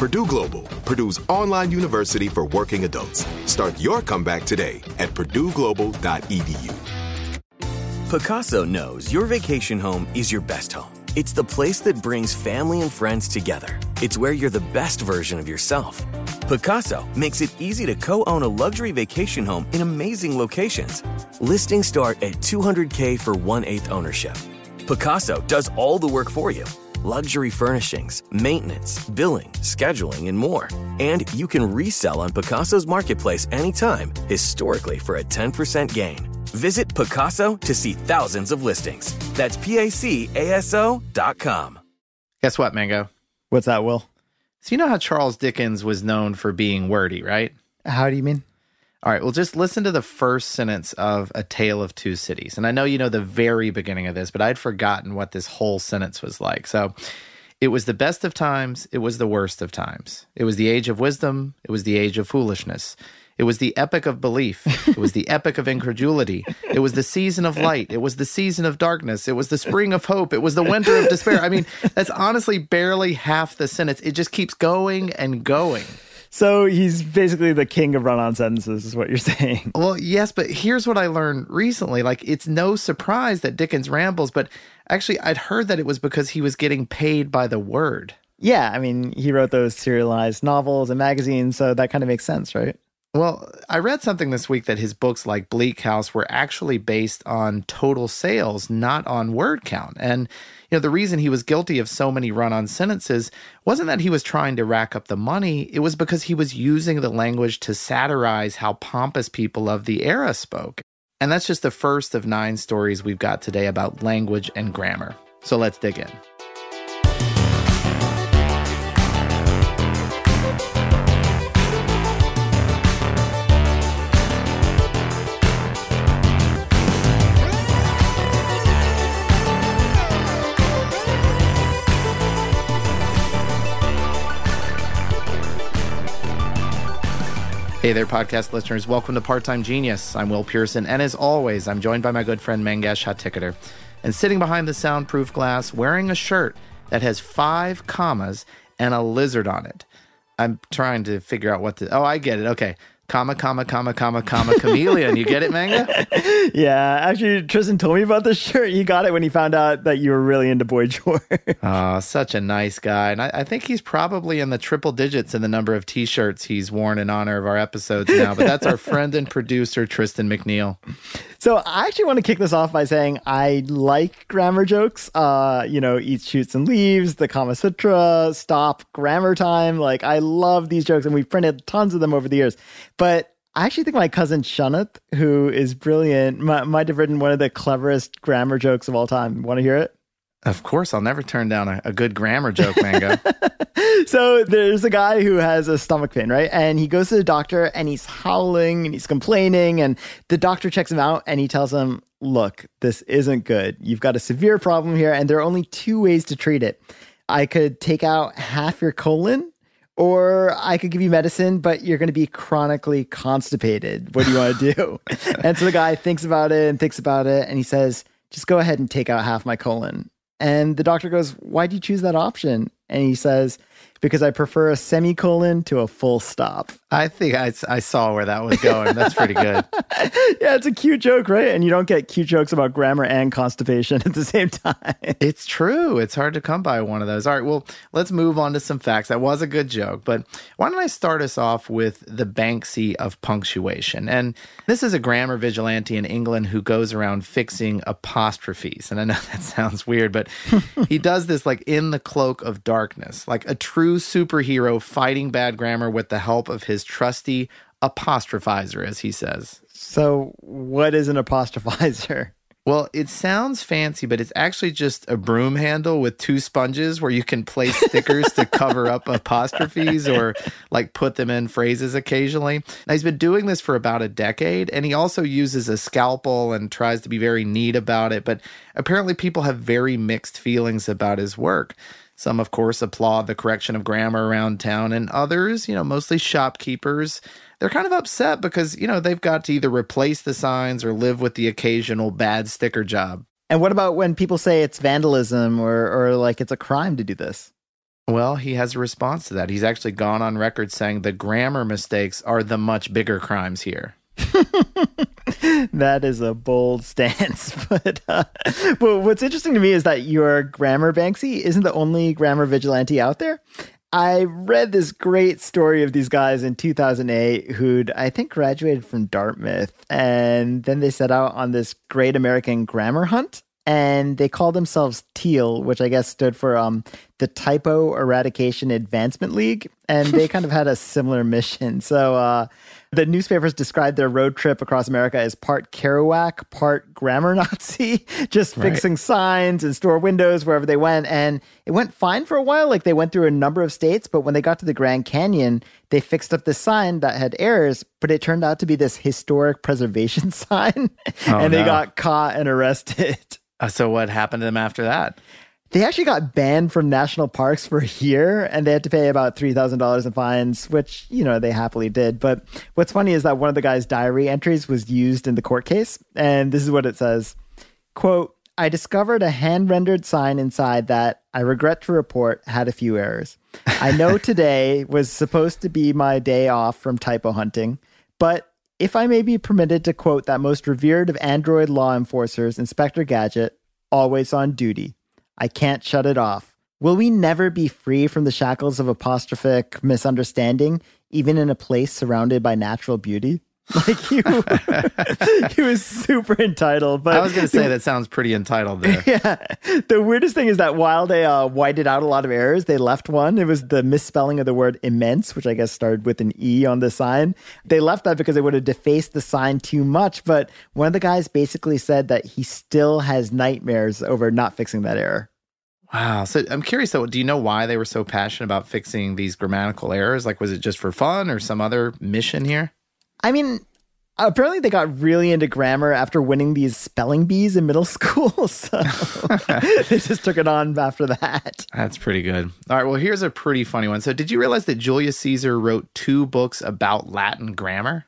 Purdue Global, Purdue's online university for working adults. Start your comeback today at purdueglobal.edu. Pacaso knows your vacation home is your best home. It's the place that brings family and friends together. It's where you're the best version of yourself. Pacaso makes it easy to co own a luxury vacation home in amazing locations. Listings start at 200K for one eighth ownership. Pacaso does all the work for you luxury furnishings, maintenance, billing, scheduling, and more. And you can resell on Pacaso's marketplace anytime, historically for a 10% gain. Visit Picasso to see thousands of listings. That's P A C A S O dot com. Guess what, Mango? What's that, Will? So, you know how Charles Dickens was known for being wordy, right? How do you mean? All right, well, just listen to the first sentence of A Tale of Two Cities. And I know you know the very beginning of this, but I'd forgotten what this whole sentence was like. So, it was the best of times, it was the worst of times. It was the age of wisdom, it was the age of foolishness. It was the epic of belief. It was the epic of incredulity. It was the season of light. It was the season of darkness. It was the spring of hope. It was the winter of despair. I mean, that's honestly barely half the sentence. It just keeps going and going. So he's basically the king of run on sentences, is what you're saying. Well, yes, but here's what I learned recently. Like, it's no surprise that Dickens rambles, but actually, I'd heard that it was because he was getting paid by the word. Yeah, I mean, he wrote those serialized novels and magazines, so that kind of makes sense, right? Well, I read something this week that his books like Bleak House were actually based on total sales, not on word count. And you know, the reason he was guilty of so many run-on sentences wasn't that he was trying to rack up the money, it was because he was using the language to satirize how pompous people of the era spoke. And that's just the first of 9 stories we've got today about language and grammar. So let's dig in. Hey there, podcast listeners. Welcome to Part Time Genius. I'm Will Pearson, and as always, I'm joined by my good friend Mangesh Hattikudur. And sitting behind the soundproof glass, wearing a shirt that has five commas and a lizard on it. I'm trying to figure out what to. Oh, I get it. Okay comma, comma, comma, comma, comma, chameleon. You get it, Manga? yeah, actually, Tristan told me about this shirt. He got it when he found out that you were really into Boy George. oh, such a nice guy. And I, I, think he's probably in the triple digits in the number of t shirts he's worn in honor of our episodes now. But that's our friend and producer, Tristan McNeil. So I actually want to kick this off by saying I like grammar jokes. Uh, you know, eat shoots and leaves, the Kama Sutra, stop, grammar time. Like I love these jokes, and we've printed tons of them over the years. But I actually think my cousin Shunath, who is brilliant, might, might have written one of the cleverest grammar jokes of all time. Want to hear it? Of course, I'll never turn down a, a good grammar joke, Mango. so there's a guy who has a stomach pain, right? And he goes to the doctor and he's howling and he's complaining. And the doctor checks him out and he tells him, Look, this isn't good. You've got a severe problem here, and there are only two ways to treat it. I could take out half your colon, or I could give you medicine, but you're going to be chronically constipated. What do you want to do? and so the guy thinks about it and thinks about it, and he says, Just go ahead and take out half my colon. And the doctor goes, Why do you choose that option? And he says, because I prefer a semicolon to a full stop. I think I, I saw where that was going. That's pretty good. yeah, it's a cute joke, right? And you don't get cute jokes about grammar and constipation at the same time. It's true. It's hard to come by one of those. All right, well, let's move on to some facts. That was a good joke, but why don't I start us off with the Banksy of punctuation? And this is a grammar vigilante in England who goes around fixing apostrophes. And I know that sounds weird, but he does this like in the cloak of darkness, like a true superhero fighting bad grammar with the help of his trusty apostrophizer, as he says. So, what is an apostrophizer? Well, it sounds fancy, but it's actually just a broom handle with two sponges where you can place stickers to cover up apostrophes or like put them in phrases occasionally. Now, he's been doing this for about a decade, and he also uses a scalpel and tries to be very neat about it. But apparently, people have very mixed feelings about his work. Some, of course, applaud the correction of grammar around town, and others, you know, mostly shopkeepers, they're kind of upset because, you know, they've got to either replace the signs or live with the occasional bad sticker job. And what about when people say it's vandalism or, or like it's a crime to do this? Well, he has a response to that. He's actually gone on record saying the grammar mistakes are the much bigger crimes here. that is a bold stance. But, uh, but what's interesting to me is that your grammar Banksy isn't the only grammar vigilante out there. I read this great story of these guys in 2008 who'd, I think, graduated from Dartmouth. And then they set out on this great American grammar hunt. And they called themselves TEAL, which I guess stood for um, the Typo Eradication Advancement League. And they kind of had a similar mission. So, uh, the newspapers described their road trip across America as part Kerouac, part grammar Nazi, just right. fixing signs and store windows wherever they went. And it went fine for a while. Like they went through a number of states, but when they got to the Grand Canyon, they fixed up the sign that had errors, but it turned out to be this historic preservation sign. Oh, and they no. got caught and arrested. Uh, so what happened to them after that? They actually got banned from national parks for a year and they had to pay about $3,000 in fines, which, you know, they happily did. But what's funny is that one of the guy's diary entries was used in the court case. And this is what it says quote, I discovered a hand rendered sign inside that I regret to report had a few errors. I know today was supposed to be my day off from typo hunting, but if I may be permitted to quote that most revered of Android law enforcers, Inspector Gadget, always on duty. I can't shut it off. Will we never be free from the shackles of apostrophic misunderstanding, even in a place surrounded by natural beauty? Like you, he was super entitled. But I was going to say that sounds pretty entitled there. Yeah. The weirdest thing is that while they uh, whited out a lot of errors, they left one. It was the misspelling of the word immense, which I guess started with an E on the sign. They left that because it would have defaced the sign too much. But one of the guys basically said that he still has nightmares over not fixing that error. Wow. So I'm curious though, do you know why they were so passionate about fixing these grammatical errors? Like, was it just for fun or some other mission here? I mean, apparently they got really into grammar after winning these spelling bees in middle school. So they just took it on after that. That's pretty good. All right. Well, here's a pretty funny one. So, did you realize that Julius Caesar wrote two books about Latin grammar?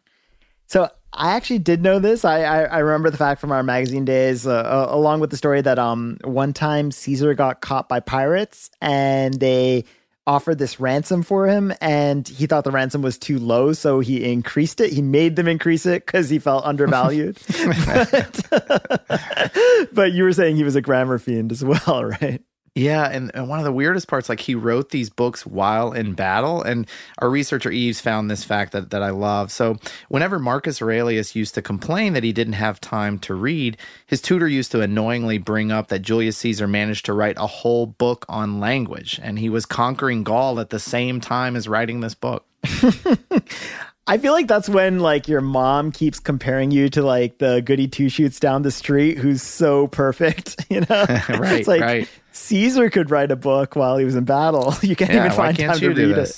So I actually did know this. I, I, I remember the fact from our magazine days, uh, uh, along with the story that um one time Caesar got caught by pirates and they offered this ransom for him, and he thought the ransom was too low, so he increased it. He made them increase it because he felt undervalued. but, but you were saying he was a grammar fiend as well, right? Yeah, and, and one of the weirdest parts, like he wrote these books while in battle, and our researcher Eves found this fact that, that I love. So whenever Marcus Aurelius used to complain that he didn't have time to read, his tutor used to annoyingly bring up that Julius Caesar managed to write a whole book on language, and he was conquering Gaul at the same time as writing this book. I feel like that's when like your mom keeps comparing you to like the goody two shoots down the street who's so perfect, you know? right, it's like right. Caesar could write a book while he was in battle. You can't yeah, even find time to read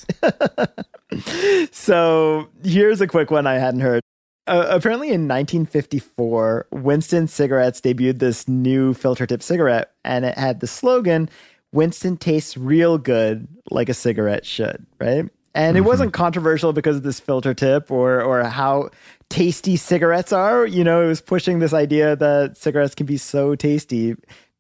it. so here's a quick one I hadn't heard. Uh, apparently, in 1954, Winston Cigarettes debuted this new filter tip cigarette, and it had the slogan Winston tastes real good like a cigarette should, right? And it mm-hmm. wasn't controversial because of this filter tip or or how tasty cigarettes are. You know, it was pushing this idea that cigarettes can be so tasty.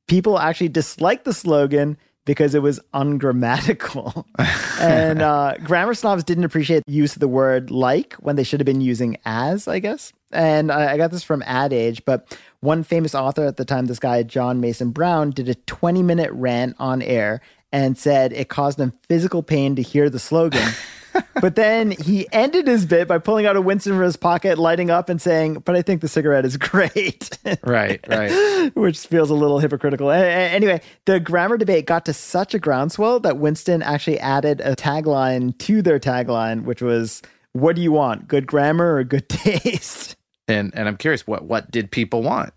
People actually disliked the slogan because it was ungrammatical. and uh, grammar snobs didn't appreciate the use of the word like when they should have been using as, I guess. And I, I got this from Ad Age, but one famous author at the time, this guy, John Mason Brown, did a 20 minute rant on air and said it caused him physical pain to hear the slogan. but then he ended his bit by pulling out a Winston from his pocket, lighting up and saying, But I think the cigarette is great. right, right. Which feels a little hypocritical. Anyway, the grammar debate got to such a groundswell that Winston actually added a tagline to their tagline, which was, What do you want? Good grammar or good taste? And and I'm curious, what what did people want?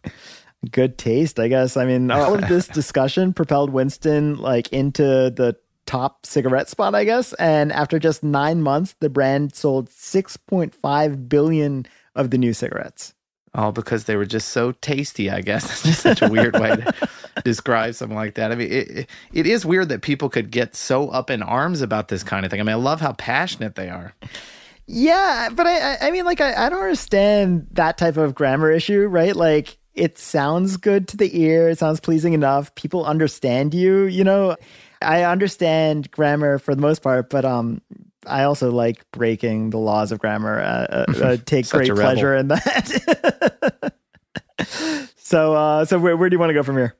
Good taste, I guess. I mean, all of this discussion propelled Winston like into the top cigarette spot, I guess. And after just nine months, the brand sold 6.5 billion of the new cigarettes. All because they were just so tasty, I guess. It's just such a weird way to describe something like that. I mean, it, it is weird that people could get so up in arms about this kind of thing. I mean, I love how passionate they are. Yeah, but I, I mean, like, I, I don't understand that type of grammar issue, right? Like, it sounds good to the ear, it sounds pleasing enough. People understand you, you know. I understand grammar for the most part, but um, I also like breaking the laws of grammar. Uh, uh, uh take great pleasure in that. so, uh, so where, where do you want to go from here?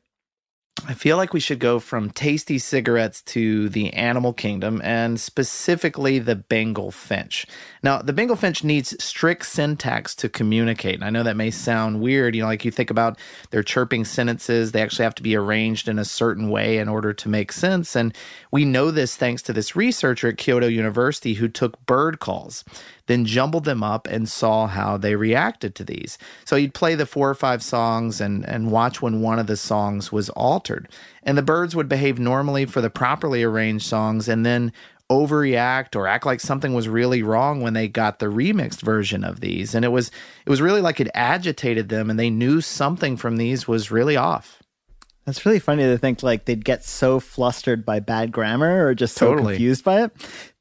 I feel like we should go from tasty cigarettes to the animal kingdom and specifically the Bengal finch. Now, the Bengal finch needs strict syntax to communicate. And I know that may sound weird. You know, like you think about their chirping sentences, they actually have to be arranged in a certain way in order to make sense. And we know this thanks to this researcher at Kyoto University who took bird calls then jumbled them up and saw how they reacted to these. So he'd play the four or five songs and, and watch when one of the songs was altered. And the birds would behave normally for the properly arranged songs and then overreact or act like something was really wrong when they got the remixed version of these and it was it was really like it agitated them and they knew something from these was really off that's really funny to think like they'd get so flustered by bad grammar or just so totally. confused by it.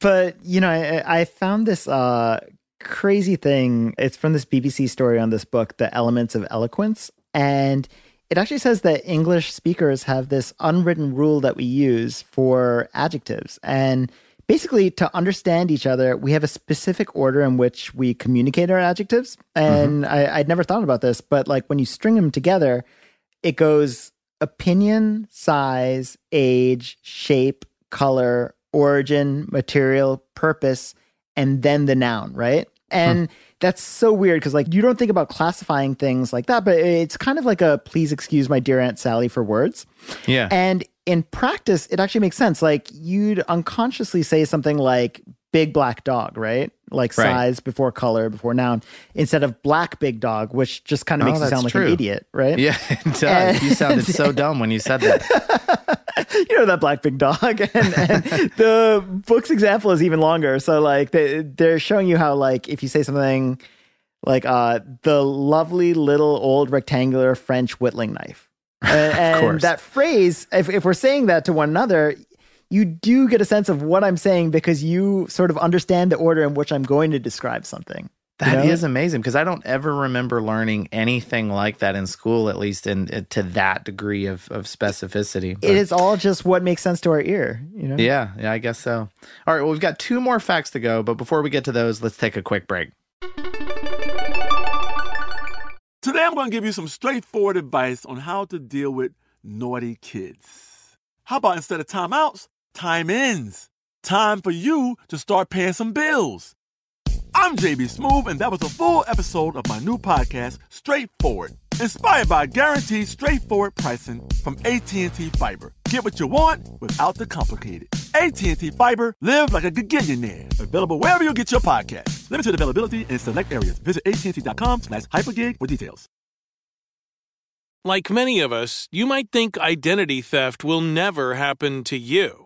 But you know, I, I found this uh, crazy thing. It's from this BBC story on this book, The Elements of Eloquence, and it actually says that English speakers have this unwritten rule that we use for adjectives, and basically to understand each other we have a specific order in which we communicate our adjectives and mm-hmm. I, i'd never thought about this but like when you string them together it goes opinion, size, age, shape, color, origin, material, purpose, and then the noun, right? And hmm. that's so weird because, like, you don't think about classifying things like that, but it's kind of like a please excuse my dear Aunt Sally for words. Yeah. And in practice, it actually makes sense. Like, you'd unconsciously say something like big black dog, right? Like right. size before color before noun, instead of black big dog, which just kind of oh, makes you sound like true. an idiot, right? Yeah, it does. And, you sounded so dumb when you said that. you know that black big dog, and, and the book's example is even longer. So like they they're showing you how like if you say something like uh the lovely little old rectangular French whittling knife. And, and that phrase, if, if we're saying that to one another, you do get a sense of what I'm saying because you sort of understand the order in which I'm going to describe something. That you know? is amazing because I don't ever remember learning anything like that in school, at least in uh, to that degree of, of specificity. But, it is all just what makes sense to our ear, you know? Yeah, yeah, I guess so. All right, well, we've got two more facts to go, but before we get to those, let's take a quick break. Today, I'm going to give you some straightforward advice on how to deal with naughty kids. How about instead of timeouts, time ends. Time for you to start paying some bills. I'm JB Smoove, and that was a full episode of my new podcast, Straightforward, inspired by guaranteed straightforward pricing from AT&T Fiber. Get what you want without the complicated. AT&T Fiber, live like a gigillionaire. Available wherever you get your podcast. Limited availability in select areas. Visit AT&T.com slash hypergig for details. Like many of us, you might think identity theft will never happen to you.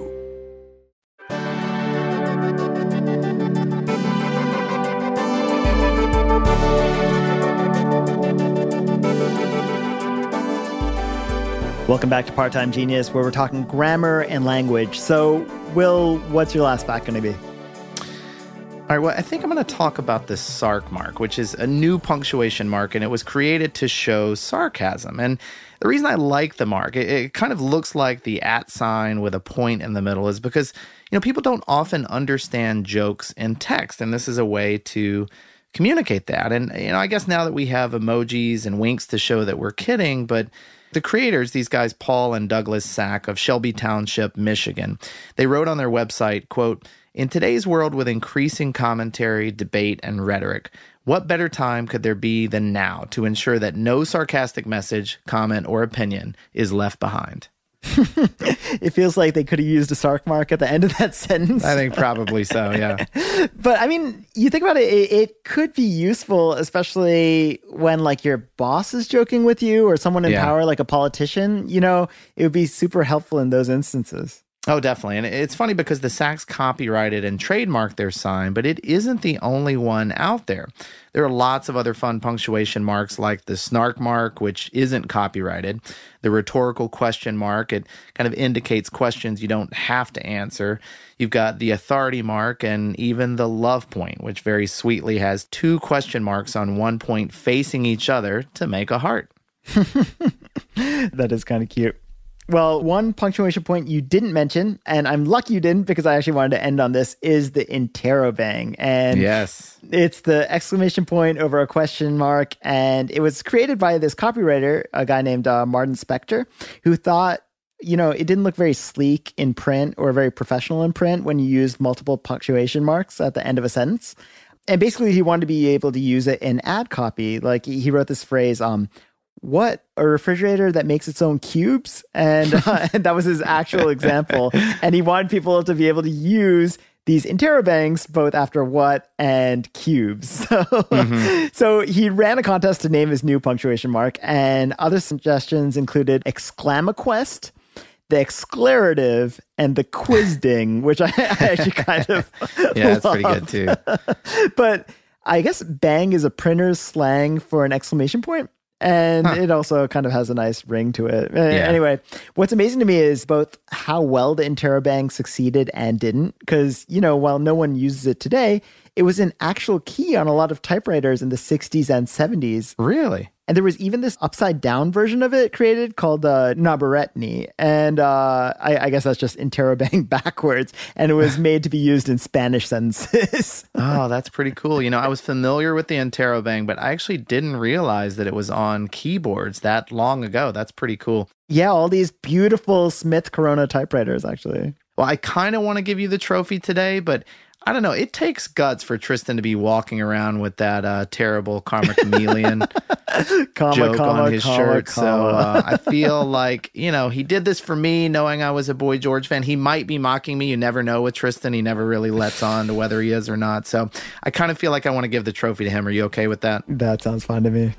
Welcome back to Part Time Genius, where we're talking grammar and language. So, Will, what's your last fact going to be? All right, well, I think I'm going to talk about the SARC mark, which is a new punctuation mark, and it was created to show sarcasm. And the reason I like the mark, it, it, kind of looks like the at sign with a point in the middle, is because, you know, people don't often understand jokes in text, and this is a way to communicate that. And, you know, I guess now that we have emojis and winks to show that we're kidding, but the creators, these guys, Paul and Douglas Sak of Shelby Township, Michigan, they wrote on their website, quote, in today's world with increasing commentary, debate, and rhetoric, what better time could there be than now to ensure that no sarcastic message, comment, or opinion is left behind? it feels like they could have used a sarc mark at the end of that sentence. I think probably so, yeah. but I mean, you think about it, it, it, could be useful, especially when like your boss is joking with you or someone in yeah. power, like a politician. You know, it would be super helpful in those instances. Oh, definitely. And it's funny because the Saks copyrighted and trademarked their sign, but it isn't the only one out there. There are lots of other fun punctuation marks like the snark mark, which isn't copyrighted, the rhetorical question mark, it kind of indicates questions you don't have to answer. You've got the authority mark and even the love point, which very sweetly has two question marks on one point facing each other to make a heart. that is kind of cute. Well, one punctuation point you didn't mention, and I'm lucky you didn't because I actually wanted to end on this, is the interrobang. And yes, it's the exclamation point over a question mark. And it was created by this copywriter, a guy named uh, Martin Speckter, who thought you know, it didn't look very sleek in print or very professional in print when you used multiple punctuation marks at the end of a sentence. And basically, he wanted to be able to use it in ad copy. Like he wrote this phrase, um, what a refrigerator that makes its own cubes? And, uh, and that was his actual example. And he wanted people to be able to use these interrobangs both after what and cubes. So, mm-hmm. so he ran a contest to name his new punctuation mark and other suggestions included exclamaquest the exclarative and the quizding which i, I actually kind of yeah that's pretty good too. But i guess bang is a printer's slang for an exclamation point and huh. it also kind of has a nice ring to it. Uh, yeah. Anyway, what's amazing to me is both how well the interrobang succeeded and didn't. Because, you know, while no one uses it today, it was an actual key on a lot of typewriters in the 60s and 70s. Really? And there was even this upside down version of it created called the uh, gnaborretni. And uh, I, I, guess that's just interrobang backwards. And it was made to be used in Spanish sentences. oh, that's pretty cool. You know, I was familiar with the interrobang, but I actually didn't realize that it was on keyboards that long ago. That's pretty cool. Yeah, all these beautiful Smith Corona typewriters, actually. Well, I kind of want to give you the trophy today, but I don't know. It takes guts for Tristan to be walking around with that uh, terrible Karma Chameleon Comma, joke comma, on his comma, shirt. So uh, I feel like you know he did this for me, knowing I was a Boy George fan. He might be mocking me. You never know with Tristan. He never really lets on to whether he is or not. So I kind of feel like I want to give the trophy to him. Are you okay with that? that sounds fine to me.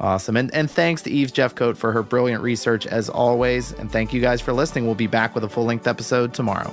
Awesome. And and thanks to Eve Jeffcoat for her brilliant research as always. And thank you guys for listening. We'll be back with a full length episode tomorrow.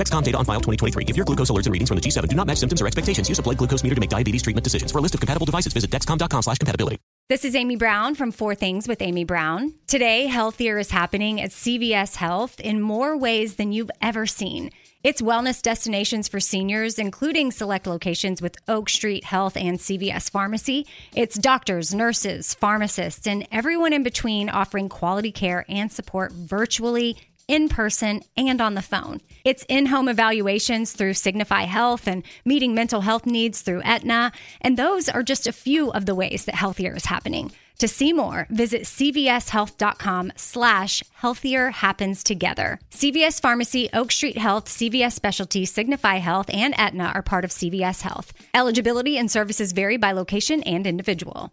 Dexcom data on file 2023. If your glucose alerts and readings from the G7 do not match symptoms or expectations, use a blood glucose meter to make diabetes treatment decisions. For a list of compatible devices, visit dexcom.com slash compatibility. This is Amy Brown from Four Things with Amy Brown. Today, Healthier is happening at CVS Health in more ways than you've ever seen. It's wellness destinations for seniors, including select locations with Oak Street Health and CVS Pharmacy. It's doctors, nurses, pharmacists, and everyone in between offering quality care and support virtually in person and on the phone. It's in home evaluations through Signify Health and meeting mental health needs through Aetna. And those are just a few of the ways that Healthier is happening. To see more, visit cvshealth.com slash healthier happens together. CVS Pharmacy, Oak Street Health, CVS Specialty, Signify Health, and Aetna are part of CVS Health. Eligibility and services vary by location and individual.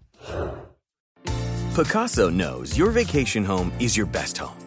Pacaso knows your vacation home is your best home.